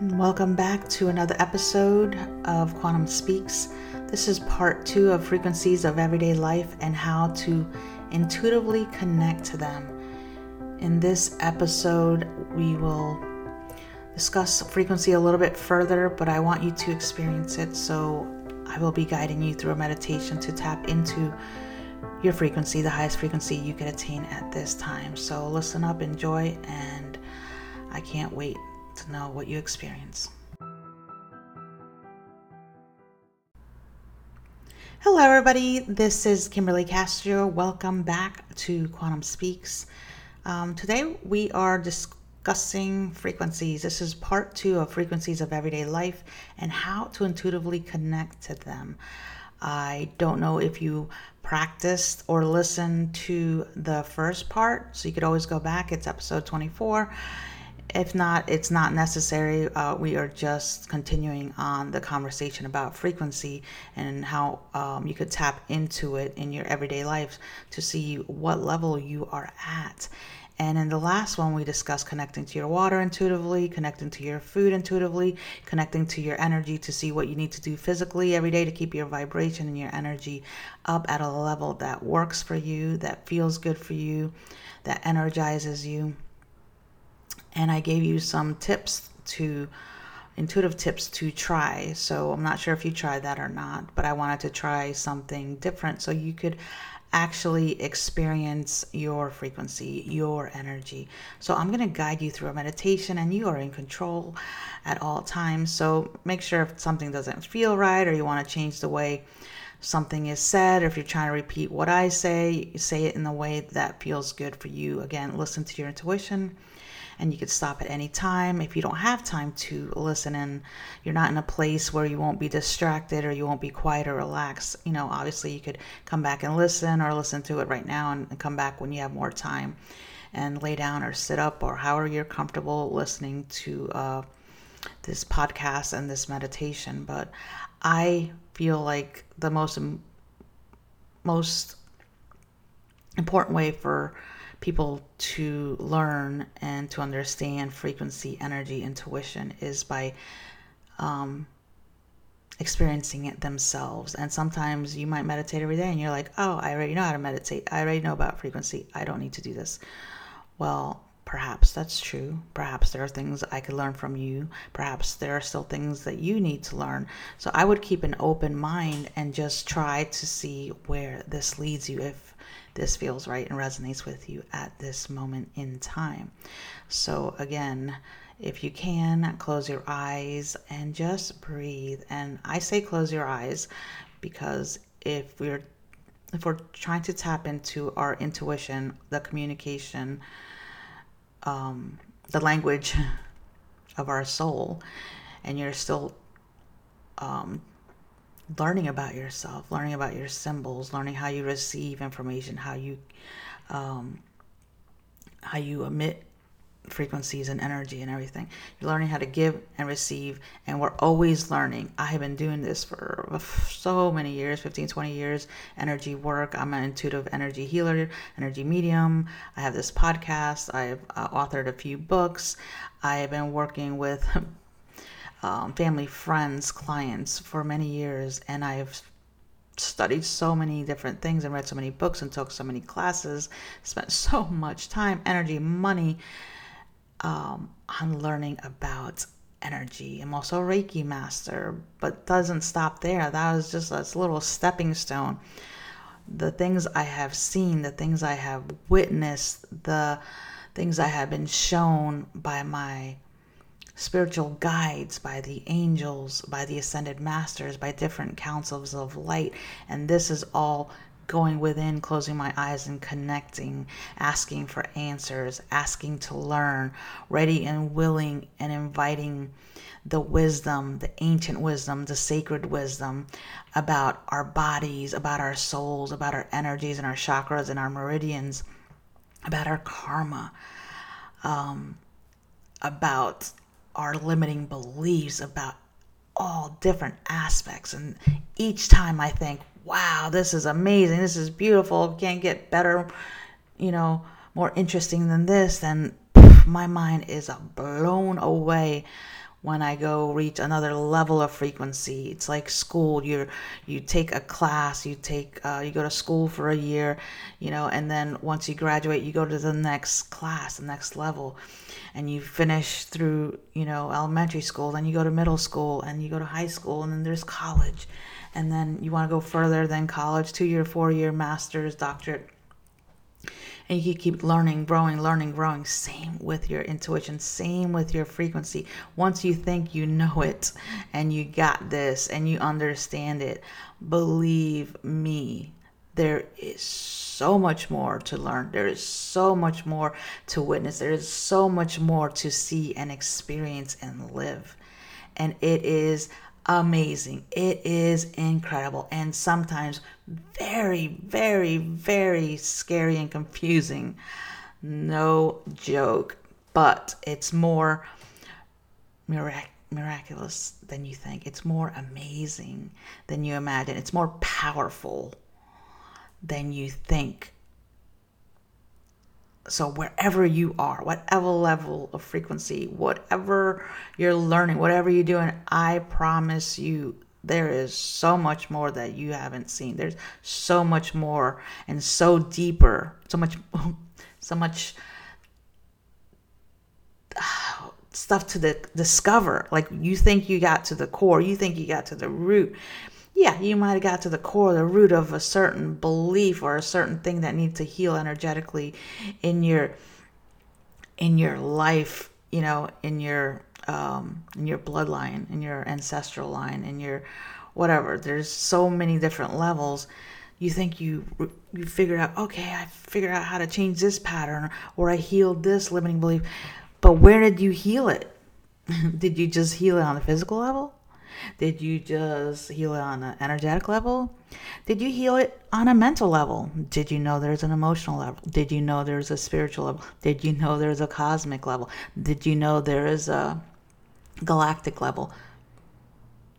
Welcome back to another episode of Quantum Speaks. This is part two of frequencies of everyday life and how to intuitively connect to them. In this episode, we will discuss frequency a little bit further, but I want you to experience it. So I will be guiding you through a meditation to tap into your frequency, the highest frequency you can attain at this time. So listen up, enjoy, and I can't wait to know what you experience. Hello, everybody. This is Kymberly Castro. Welcome back to Quantum Speaks. Um, today, we are discussing frequencies. This is part two of frequencies of everyday life and how to intuitively connect to them. I don't know if you practiced or listened to the first part, so you could always go back. It's episode 24 if not, it's not necessary. Uh, we are just continuing on the conversation about frequency and how um, you could tap into it in your everyday life to see what level you are at. And in the last one, we discussed connecting to your water intuitively, connecting to your food intuitively, connecting to your energy to see what you need to do physically every day to keep your vibration and your energy up at a level that works for you, that feels good for you, that energizes you and I gave you some tips to intuitive tips to try. So I'm not sure if you tried that or not, but I wanted to try something different so you could actually experience your frequency, your energy. So I'm going to guide you through a meditation and you are in control at all times. So make sure if something doesn't feel right or you want to change the way something is said or if you're trying to repeat what I say, say it in the way that feels good for you. Again, listen to your intuition and you could stop at any time. If you don't have time to listen and you're not in a place where you won't be distracted or you won't be quiet or relaxed, you know, obviously you could come back and listen or listen to it right now and, come back when you have more time and lay down or sit up or however you're comfortable listening to uh, this podcast and this meditation. But I feel like the most most important way for people to learn and to understand frequency, energy, intuition is by um, experiencing it themselves. And sometimes you might meditate every day and you're like, oh, I already know how to meditate. I already know about frequency. I don't need to do this. Well, perhaps that's true. Perhaps there are things I could learn from you. Perhaps there are still things that you need to learn. So I would keep an open mind and just try to see where this leads you if this feels right and resonates with you at this moment in time. So, again, if you can, close your eyes and just breathe. And I say close your eyes because if we're if we're trying to tap into our intuition, the communication, um, the language of our soul, and you're still um, learning about yourself, learning about your symbols, learning how you receive information, how you um, how you emit frequencies and energy and everything. You're learning how to give and receive, and we're always learning. I have been doing this for so many years 15, 20 years. Energy work. I'm an intuitive energy healer, energy medium. I have this podcast. I've uh, authored a few books. I have been working with um, family, friends, clients for many years, and I've studied so many different things and read so many books and took so many classes, spent so much time, energy, money um, on learning about energy. I'm also a Reiki master, but doesn't stop there. That was just a little stepping stone. The things I have seen, the things I have witnessed, the things I have been shown by my spiritual guides, by the angels, by the ascended masters, by different councils of light. And this is all going within, closing my eyes and connecting, asking for answers, asking to learn, ready and willing and inviting the wisdom, the ancient wisdom, the sacred wisdom about our bodies, about our souls, about our energies and our chakras and our meridians, about our karma, um, about our limiting beliefs about all different aspects. And each time I think, wow, this is amazing, this is beautiful, can't get better, you know, more interesting than this, then my mind is blown away when I go reach another level of frequency. It's like school. You you take a class, you take uh, you go to school for a year, you know, and then once you graduate, you go to the next class, the next level, and you finish through you know elementary school. Then you go to middle school, and you go to high school, and then there's college, and then you want to go further than college, two year, four year, master's, doctorate and you keep learning, growing, learning, growing. Same with your intuition, same with your frequency. Once you think you know it and you got this and you understand it, believe me, there is so much more to learn. There is so much more to witness. There is so much more to see and experience and live. And it is amazing. It is incredible and sometimes very, very, very scary and confusing. No joke, but it's more mirac- miraculous than you think. It's more amazing than you imagine. It's more powerful than you think so wherever you are whatever level of frequency whatever you're learning whatever you're doing i promise you there is so much more that you haven't seen. There's so much more and so deeper so much so much stuff to the, discover. Like you think you got to the core you think you got to the root. Yeah, you might have got to the core, the root of a certain belief or a certain thing that needs to heal energetically in your in your life, you know, in your um, in your bloodline, in your ancestral line, in your whatever. There's so many different levels. You think you you figured out, okay, I figured out how to change this pattern, or I healed this limiting belief. But where did you heal it? did you just heal it on the physical level? Did you just heal it on an energetic level? Did you heal it on a mental level? Did you know there's an emotional level? Did you know there's a spiritual level? Did you know there's a cosmic level? Did you know there is a galactic level?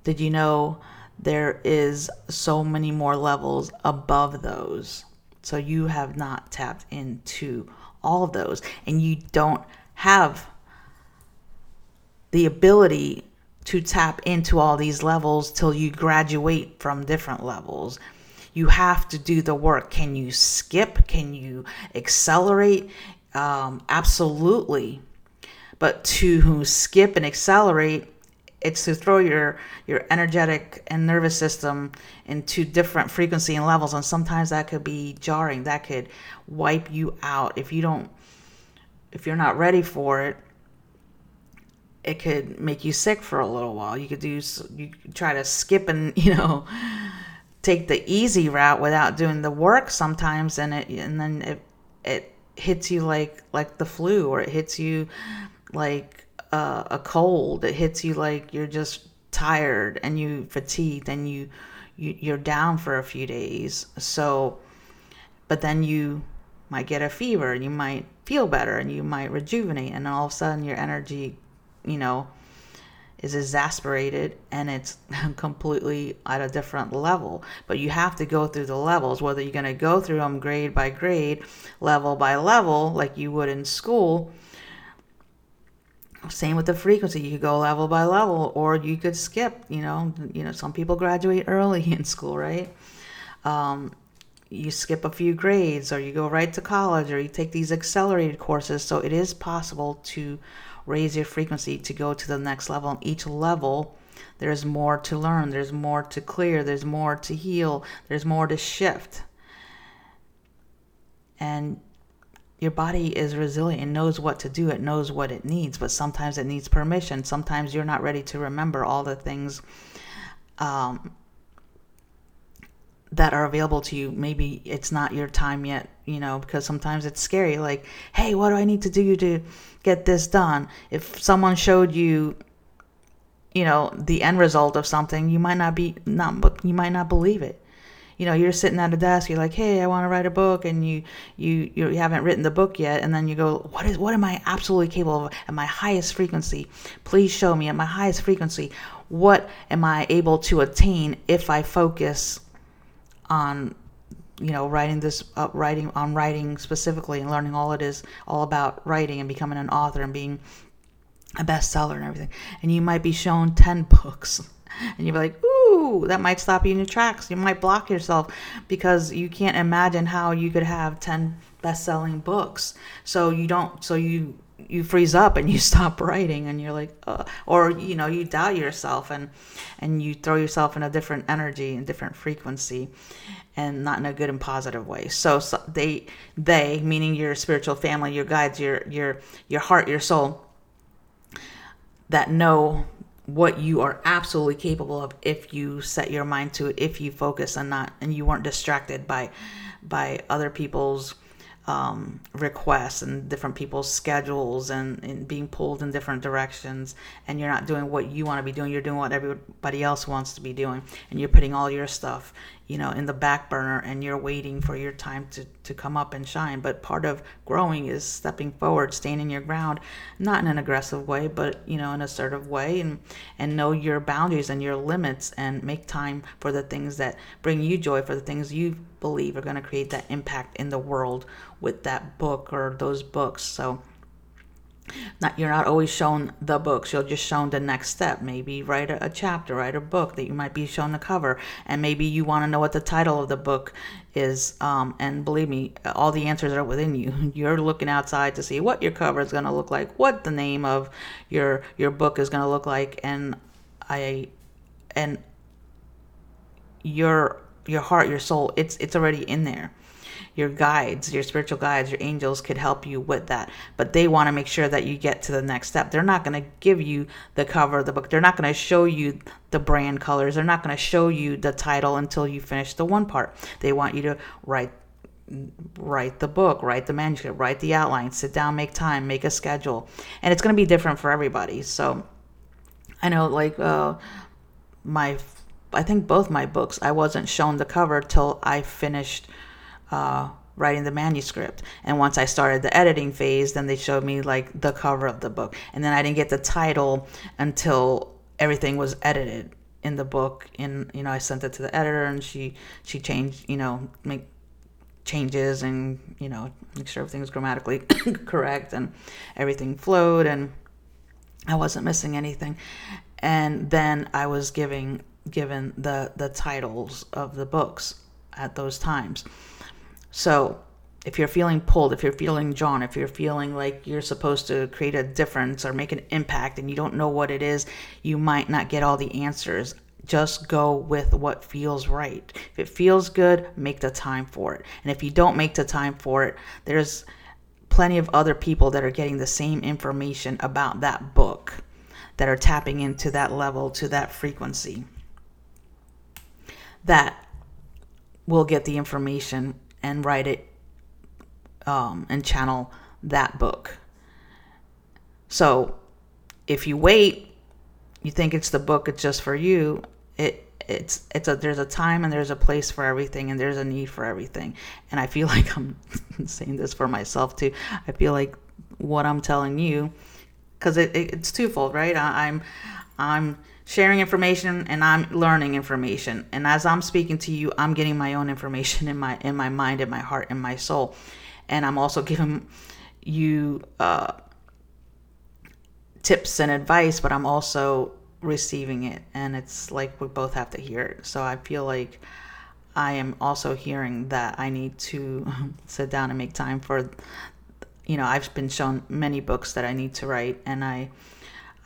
Did you know there is so many more levels above those? So you have not tapped into all of those and you don't have the ability to tap into all these levels till you graduate from different levels. You have to do the work. Can you skip? Can you accelerate? Um, absolutely. But to skip and accelerate, it's to throw your your energetic and nervous system into different frequency and levels and sometimes that could be jarring that could wipe you out if you don't if you're not ready for it it could make you sick for a little while. You could do you could try to skip and you know take the easy route without doing the work sometimes, and it and then it it hits you like like the flu, or it hits you like uh, a cold. It hits you like you're just tired and you fatigued and you, you you're down for a few days. So, but then you might get a fever and you might feel better and you might rejuvenate and all of a sudden your energy you know, is exasperated and it's completely at a different level. But you have to go through the levels, whether you're going to go through them grade by grade, level by level, like you would in school. Same with the frequency. You could go level by level, or you could skip. You know, you know, some people graduate early in school, right? Um, you skip a few grades, or you go right to college, or you take these accelerated courses. So it is possible to raise your frequency to go to the next level. And each level, there's more to learn, there's more to clear, there's more to heal, there's more to shift. And your body is resilient and knows what to do, it knows what it needs, but sometimes it needs permission. Sometimes you're not ready to remember all the things um, that are available to you. Maybe it's not your time yet, you know, because sometimes it's scary. Like, hey, what do I need to do to get this done? If someone showed you, you know, the end result of something, you might not be not, you might not believe it. You know, you're sitting at a desk. You're like, "Hey, I want to write a book," and you you you haven't written the book yet, and then you go, "What is what am I absolutely capable of at my highest frequency? Please show me at my highest frequency. What am I able to attain if I focus?" on you know writing this uh, writing on writing specifically and learning all it is all about writing and becoming an author and being a bestseller and everything, and you might be shown 10 books. And you'd be like, ooh, that might stop you in your tracks. You might block yourself because you can't imagine how you could have 10 best selling books. So you don't, so you, you freeze up and you stop writing and you're like uh, or you know you doubt yourself and and you throw yourself in a different energy and different frequency and not in a good and positive way so, so they they meaning your spiritual family your guides your your your heart your soul that know what you are absolutely capable of if you set your mind to it if you focus and not and you weren't distracted by by other people's um, requests and different people's schedules and, and, being pulled in different directions and you're not doing what you want to be doing you're doing what everybody else wants to be doing and you're putting all your stuff you know in the back burner and you're waiting for your time to, to come up and shine. But part of growing is stepping forward staying in your ground not in an aggressive way but you know in an assertive way and and know your boundaries and your limits and make time for the things that bring you joy for the things you believe are going to create that impact in the world with that book or those books so not you're not always shown the books you're just shown the next step. Maybe write a, a, chapter write a book that you might be shown the cover and maybe you want to know what the title of the book is um, and believe me all the answers are within you. You're looking outside to see what your cover is going to look like what the name of your your book is going to look like and i and your your heart your soul it's it's already in there your guides, your spiritual guides, your angels could help you with that. But they want to make sure that you get to the next step. They're not going to give you the cover of the book. They're not going to show you the brand colors. They're not going to show you the title until you finish the one part. They want you to write write the book, write the manuscript, write the outline, sit down, make time, make a schedule. And it's going to be different for everybody. So I know like uh, my I think both my books I wasn't shown the cover till I finished uh, writing the manuscript. And once I started the editing phase, then they showed me like the cover of the book. And then I didn't get the title until everything was edited in the book. And you know, I sent it to the editor, and she she changed, you know, make changes and you know make sure everything was grammatically correct and everything flowed and I wasn't missing anything. And then I was giving given the the titles of the books at those times. So if you're feeling pulled, if you're feeling drawn, if you're feeling like you're supposed to create a difference or make an impact and you don't know what it is, you might not get all the answers. Just go with what feels right. If it feels good, make the time for it. And if you don't make the time for it, there's plenty of other people that are getting the same information about that book that are tapping into that level, to that frequency. That will get the information and write it um, and channel that book. So if you wait, you think it's the book, it's just for you. It it's it's a there's a time and there's a place for everything and there's a need for everything. And I feel like I'm saying this for myself too. I feel like what I'm telling you, because it, it, it's twofold, right? I, I'm I'm sharing information and I'm learning information. And as I'm speaking to you, I'm getting my own information in my in my mind, in my heart, in my soul. And I'm also giving you uh, tips and advice, but I'm also receiving it. And it's like we both have to hear it. So I feel like I am also hearing that I need to sit down and make time for you know, I've been shown many books that I need to write and I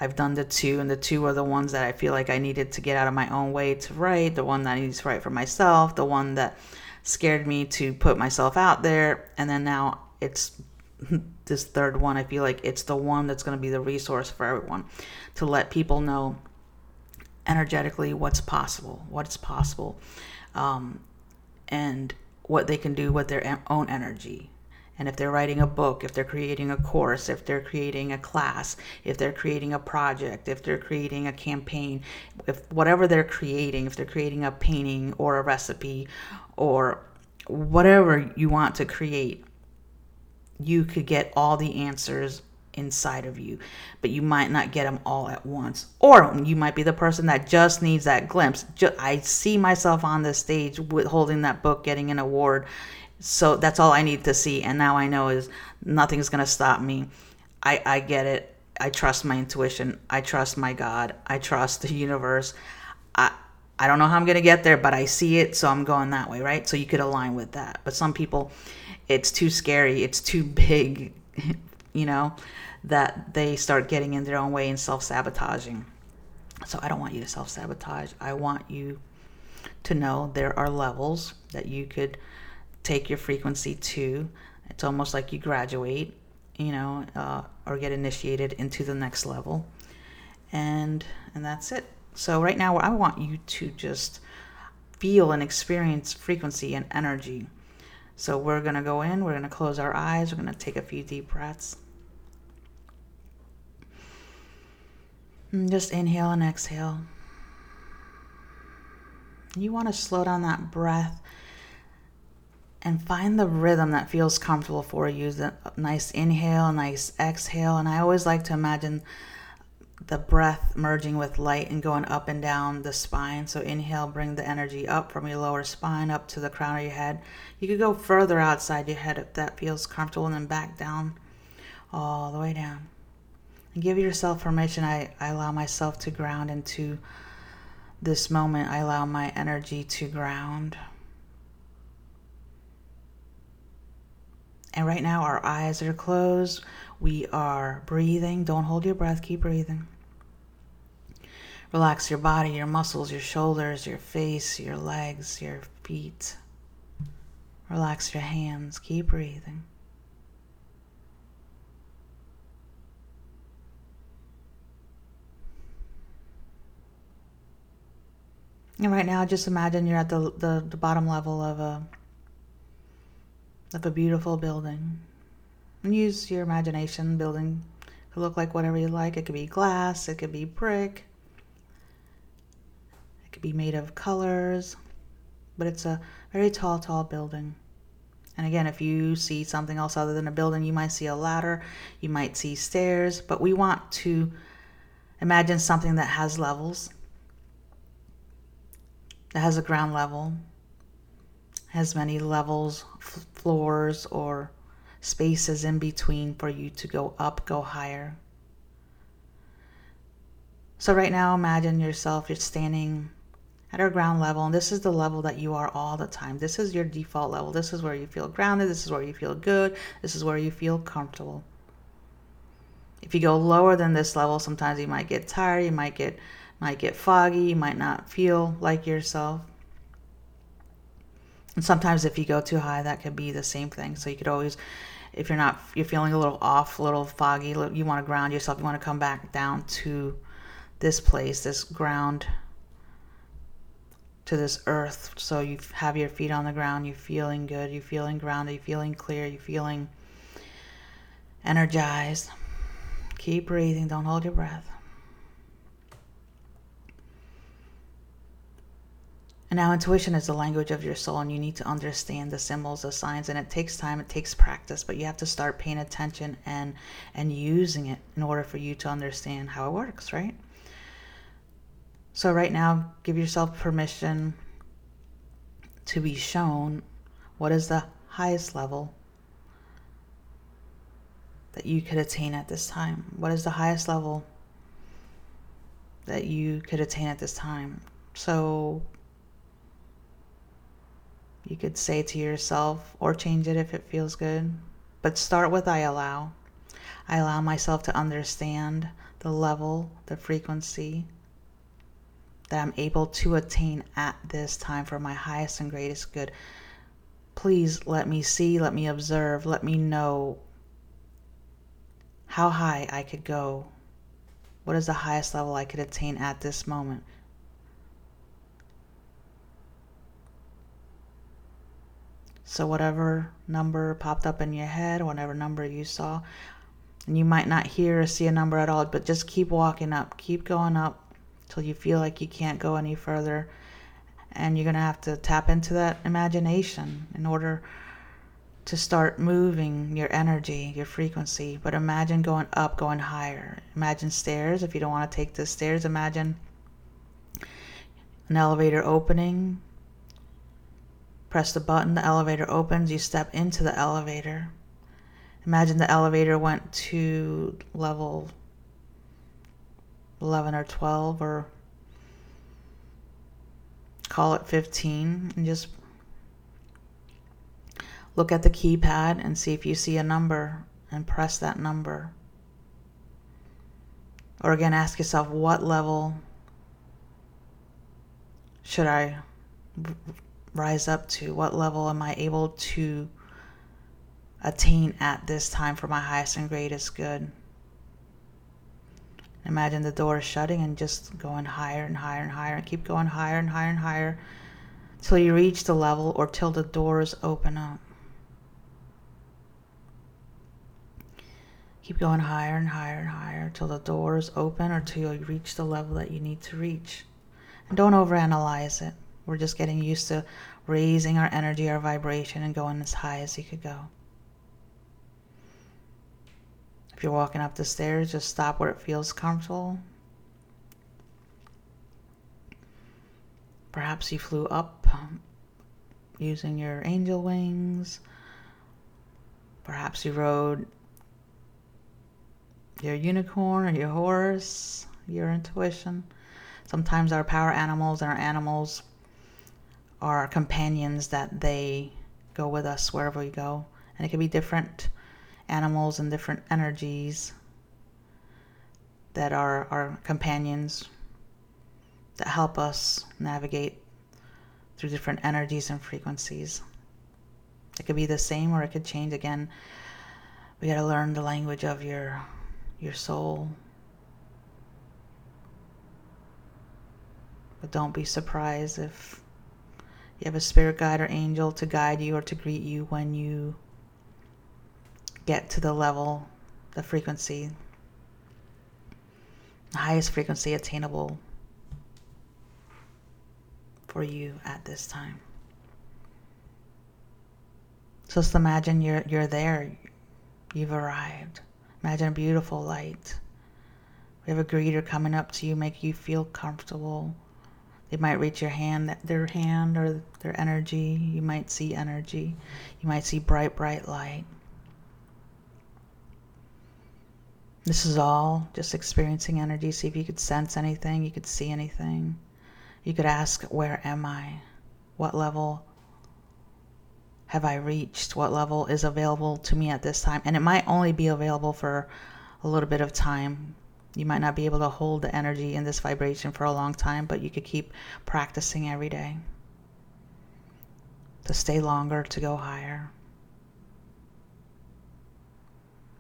I've done the two, and the two are the ones that I feel like I needed to get out of my own way to write, the one that I needed to write for myself, the one that scared me to put myself out there, and then now it's this third one. I feel like it's the one that's going to be the resource for everyone to let people know energetically what's possible, what's possible, um, and what they can do with their own energy and if they're writing a book, if they're creating a course, if they're creating a class, if they're creating a project, if they're creating a campaign, if whatever they're creating, if they're creating a painting or a recipe or whatever you want to create, you could get all the answers inside of you, but you might not get them all at once. Or you might be the person that just needs that glimpse. I see myself on the stage with holding that book, getting an award, so that's all I need to see. And now I know is nothing's going to stop me. I, I get it. I trust my intuition. I trust my God. I trust the universe. I I don't know how I'm going to get there, but I see it, so I'm going that way, right? So you could align with that. But some people it's too scary, it's too big, you know, that they start getting in their own way and self-sabotaging. So I don't want you to self-sabotage. I want you to know there are levels that you could take your frequency to. It's almost like you graduate, you know, uh, or get initiated into the next level, and and that's it. So right now, I want you to just feel and experience frequency and energy. So we're gonna go in. We're gonna close our eyes. We're gonna take a few deep breaths. Just inhale and exhale. You want to slow down that breath and find the rhythm that feels comfortable for you. The nice inhale, nice exhale. And I always like to imagine the breath merging with light and going up and down the spine. So inhale, bring the energy up from your lower spine up to the crown of your head. You could go further outside your head if that feels comfortable, and then back down all the way down. And give yourself permission. I, I allow myself to ground into this moment, I allow my energy to ground. And right now, our eyes are closed. We are breathing. Don't hold your breath, keep breathing. Relax your body, your muscles, your shoulders, your face, your legs, your feet. Relax your hands, keep breathing. And right now, just imagine you're at the, the, the bottom level of a of a beautiful building. And use your imagination. Building could look like whatever you like. It could be glass. It could be brick. It could be made of colors. But it's a very tall, tall building. And again, if you see something else other than a building, you might see a ladder, you might see stairs, but we want to imagine something that has levels that has a ground level, has many levels, f- floors, or spaces in between for you to go up, go higher. So, right now, imagine yourself, you're standing at our ground level, and this is the level that you are all the time. This is your default level. This is where you feel grounded. This is where you feel good. This is where you feel comfortable. If you go lower than this level, sometimes you might get tired, you might get might get foggy, you might not feel like yourself. And sometimes if you go too high, that could be the same thing. So you could always, if you're not, you're feeling a little off, a little foggy, you want to ground yourself, you want to come back down to this place, this ground, to this earth. So you have your feet on the ground, you're feeling good, you're feeling grounded, you're feeling clear, you're feeling energized. Keep breathing, don't hold your breath. And now intuition is the language of your soul, and you need to understand the symbols, the signs, and it takes time, it takes practice, but you have to start paying attention and and using it in order for you to understand how it works, right? So right now, give yourself permission to be shown what is the highest level that you could attain at this time. What is the highest level that you could attain at this time? So you could say to yourself or change it if it feels good. But start with I allow. I allow myself to understand the level, the frequency that I'm able to attain at this time for my highest and greatest good. Please let me see, let me observe, let me know how high I could go. What is the highest level I could attain at this moment? So, whatever number popped up in your head, whatever number you saw, and you might not hear or see a number at all, but just keep walking up, keep going up till you feel like you can't go any further. And you're going to have to tap into that imagination in order to start moving your energy, your frequency. But imagine going up, going higher. Imagine stairs. If you don't want to take the stairs, imagine an elevator opening Press the button, the elevator opens, you step into the elevator. Imagine the elevator went to level 11 or 12 or call it 15 and just look at the keypad and see if you see a number and press that number. Or again, ask yourself what level should I rise up to? What level am I able to attain at this time for my highest and greatest good? Imagine the door shutting and just going higher and higher and higher and keep going higher and higher and higher till you reach the level or till the doors open up. Keep going higher and higher and higher till the doors open or till you reach the level that you need to reach. And don't overanalyze it. We're just getting used to raising our energy, our vibration, and going as high as you could go. If you're walking up the stairs, just stop where it feels comfortable. Perhaps you flew up um, using your angel wings. Perhaps you rode your unicorn or your horse, your intuition. Sometimes our power animals and our animals are companions that they go with us wherever we go. And it can be different animals and different energies that are our companions that help us navigate through different energies and frequencies. It could be the same or it could change again. We got to learn the language of your your soul. But don't be surprised if you have a spirit guide or angel to guide you or to greet you when you get to the level, the frequency, the highest frequency attainable for you at this time. So just imagine you're you're there. You've arrived. Imagine a beautiful light. We have a greeter coming up to you, make you feel comfortable. They might reach your hand, their hand or their energy. You might see energy. You might see bright, bright light. This is all just experiencing energy. See if you could sense anything, you could see anything. You could ask, Where am I? What level have I reached? What level is available to me at this time? And it might only be available for a little bit of time. You might not be able to hold the energy in this vibration for a long time, but you could keep practicing every day to stay longer, to go higher.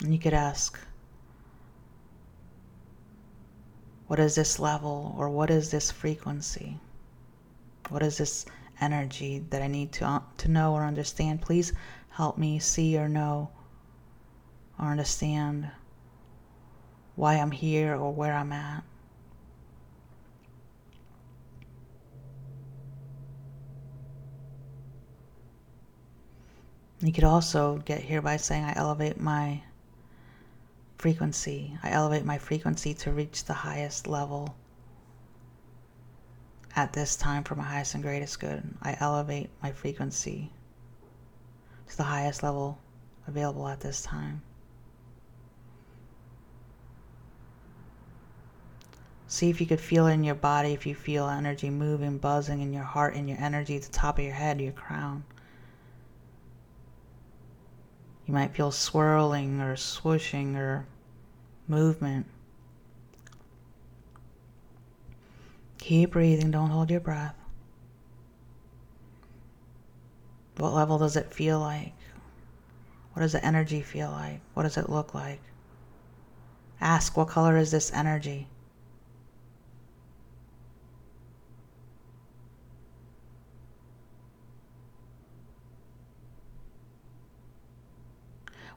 And you could ask, What is this level or what is this frequency? What is this energy that I need to, uh, to know or understand? Please help me see or know or understand why I'm here or where I'm at. You could also get here by saying, I elevate my frequency. I elevate my frequency to reach the highest level at this time for my highest and greatest good. I elevate my frequency to the highest level available at this time. See if you could feel it in your body, if you feel energy moving, buzzing in your heart, in your energy, the top of your head, your crown. You might feel swirling or swooshing or movement. Keep breathing, don't hold your breath. What level does it feel like? What does the energy feel like? What does it look like? Ask, what color is this energy?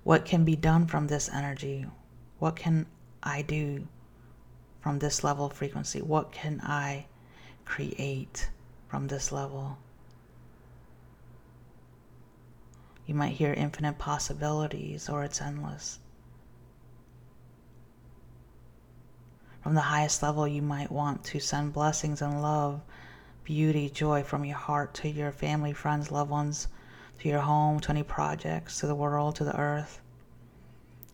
What can be done from this energy? What can I do from this level of frequency? What can I create from this level? You might hear infinite possibilities or it's endless. From the highest level, you might want to send blessings and love, beauty, joy from your heart to your family, friends, loved ones, to your home, to any projects, to the world, to the earth.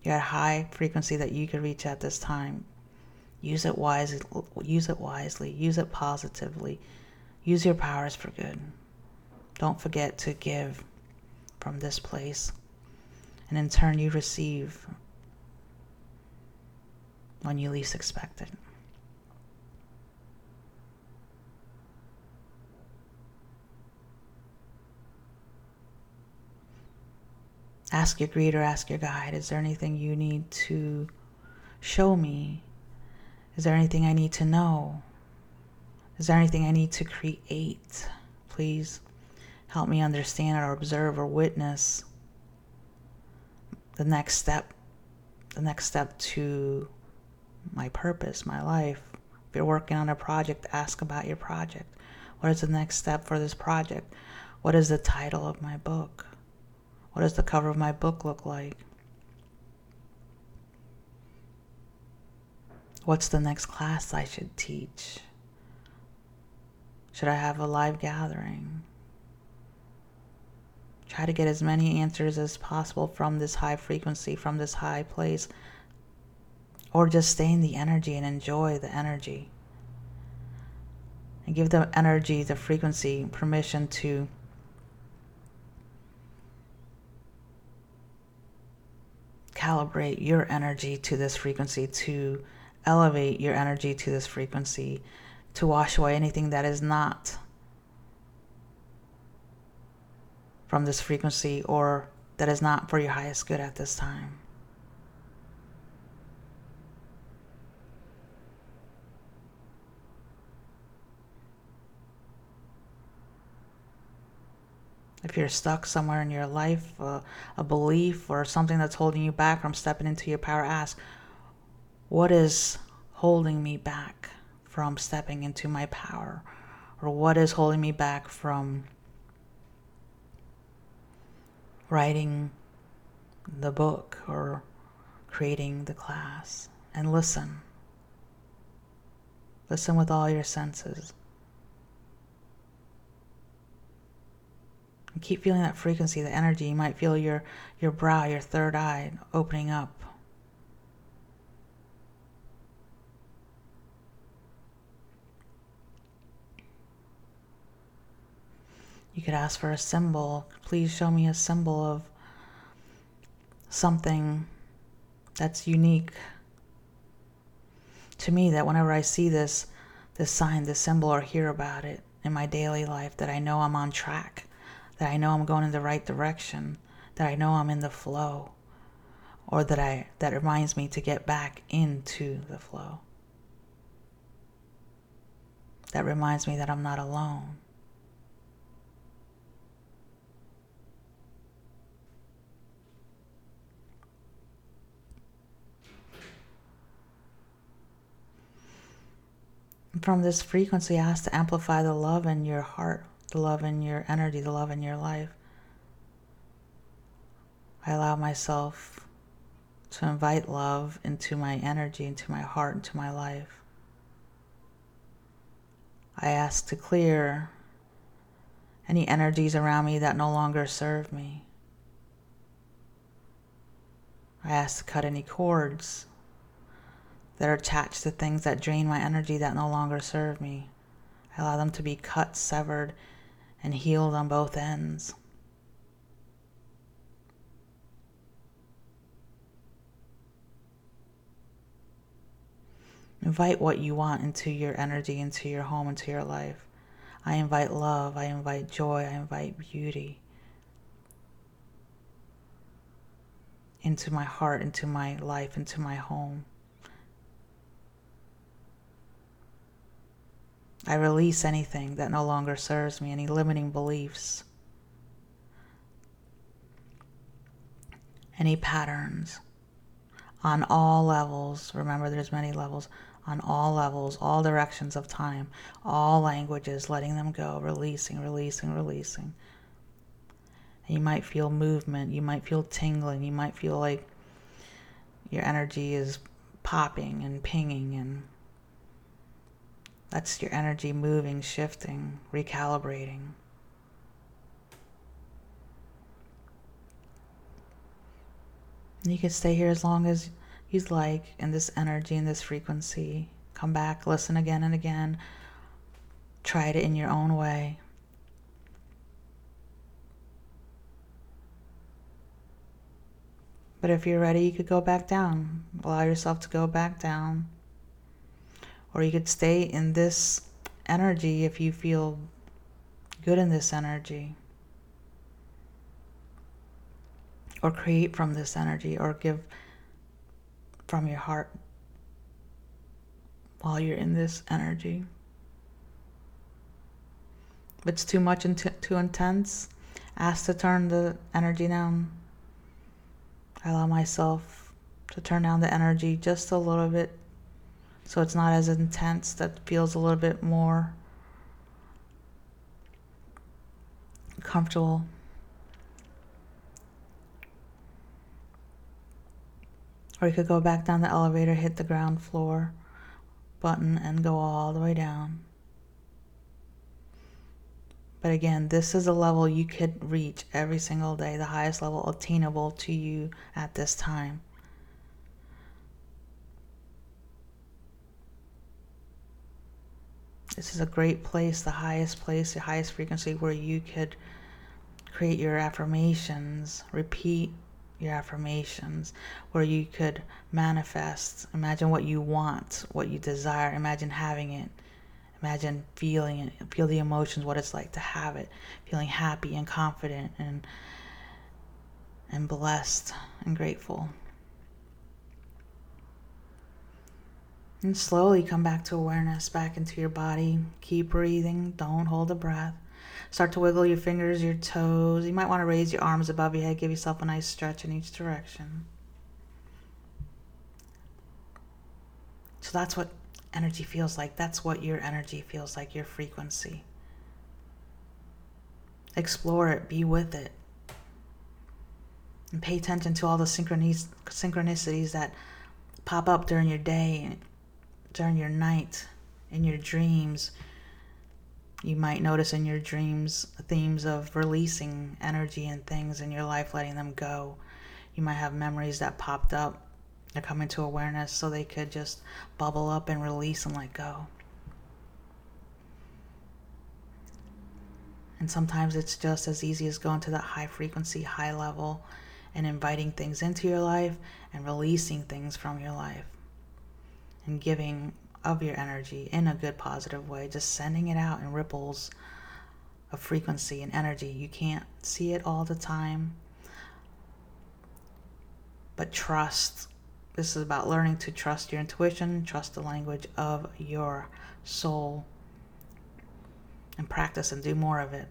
You're at high frequency that you can reach at this time. Use it wisely, use it wisely, use it positively. Use your powers for good. Don't forget to give from this place. And in turn, you receive when you least expect it. Ask your greeter, ask your guide, is there anything you need to show me? Is there anything I need to know? Is there anything I need to create? Please help me understand or observe or witness the next step, the next step to my purpose, my life. If you're working on a project, ask about your project. What is the next step for this project? What is the title of my book? What does the cover of my book look like? What's the next class I should teach? Should I have a live gathering? Try to get as many answers as possible from this high frequency, from this high place. Or just stay in the energy and enjoy the energy. And give the energy, the frequency, permission to calibrate your energy to this frequency, to elevate your energy to this frequency, to wash away anything that is not from this frequency or that is not for your highest good at this time. If you're stuck somewhere in your life, uh, a belief or something that's holding you back from stepping into your power, ask, what is holding me back from stepping into my power? Or what is holding me back from writing the book or creating the class? And listen. Listen with all your senses. And keep feeling that frequency, the energy. You might feel your, your brow, your third eye opening up. You could ask for a symbol. Please show me a symbol of something that's unique to me that whenever I see this this sign, this symbol or hear about it in my daily life that I know I'm on track that I know I'm going in the right direction, that I know I'm in the flow, or that I that reminds me to get back into the flow. That reminds me that I'm not alone. From this frequency, I ask to amplify the love in your heart the love in your energy, the love in your life. I allow myself to invite love into my energy, into my heart, into my life. I ask to clear any energies around me that no longer serve me. I ask to cut any cords that are attached to things that drain my energy that no longer serve me. I allow them to be cut, severed, and healed on both ends. Invite what you want into your energy, into your home, into your life. I invite love, I invite joy, I invite beauty into my heart, into my life, into my home. I release anything that no longer serves me, any limiting beliefs, any patterns on all levels. Remember, there's many levels on all levels, all directions of time, all languages, letting them go, releasing, releasing, releasing. And you might feel movement, you might feel tingling, you might feel like your energy is popping and pinging and that's your energy moving, shifting, recalibrating. You can stay here as long as you'd like in this energy, in this frequency. Come back, listen again and again. Try it in your own way. But if you're ready, you could go back down. Allow yourself to go back down. Or you could stay in this energy if you feel good in this energy. Or create from this energy or give from your heart while you're in this energy. If it's too much and too intense, ask to turn the energy down. I allow myself to turn down the energy just a little bit so it's not as intense, that feels a little bit more comfortable. Or you could go back down the elevator, hit the ground floor button, and go all the way down. But again, this is a level you could reach every single day, the highest level attainable to you at this time. This is a great place, the highest place, the highest frequency where you could create your affirmations, repeat your affirmations, where you could manifest. Imagine what you want, what you desire. Imagine having it. Imagine feeling it, feel the emotions, what it's like to have it, feeling happy and confident and and blessed and grateful. And slowly come back to awareness, back into your body. Keep breathing, don't hold the breath. Start to wiggle your fingers, your toes. You might want to raise your arms above your head, give yourself a nice stretch in each direction. So that's what energy feels like. That's what your energy feels like, your frequency. Explore it, be with it. And pay attention to all the synchronicities that pop up during your day, during your night, in your dreams. You might notice in your dreams themes of releasing energy and things in your life, letting them go. You might have memories that popped up they're coming to awareness so they could just bubble up and release and let go. And sometimes it's just as easy as going to that high frequency, high level, and inviting things into your life and releasing things from your life and giving of your energy in a good, positive way, just sending it out in ripples of frequency and energy. You can't see it all the time, but trust this is about learning to trust your intuition, trust the language of your soul, and practice and do more of it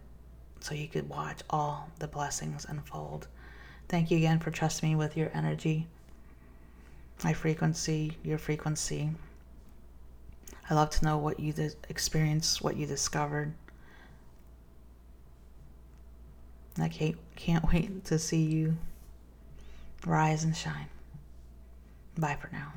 so you could watch all the blessings unfold. Thank you again for trusting me with your energy, my frequency, your frequency. I love to know what you experienced, what you discovered. I can't, can't wait to see you rise and shine. Bye for now.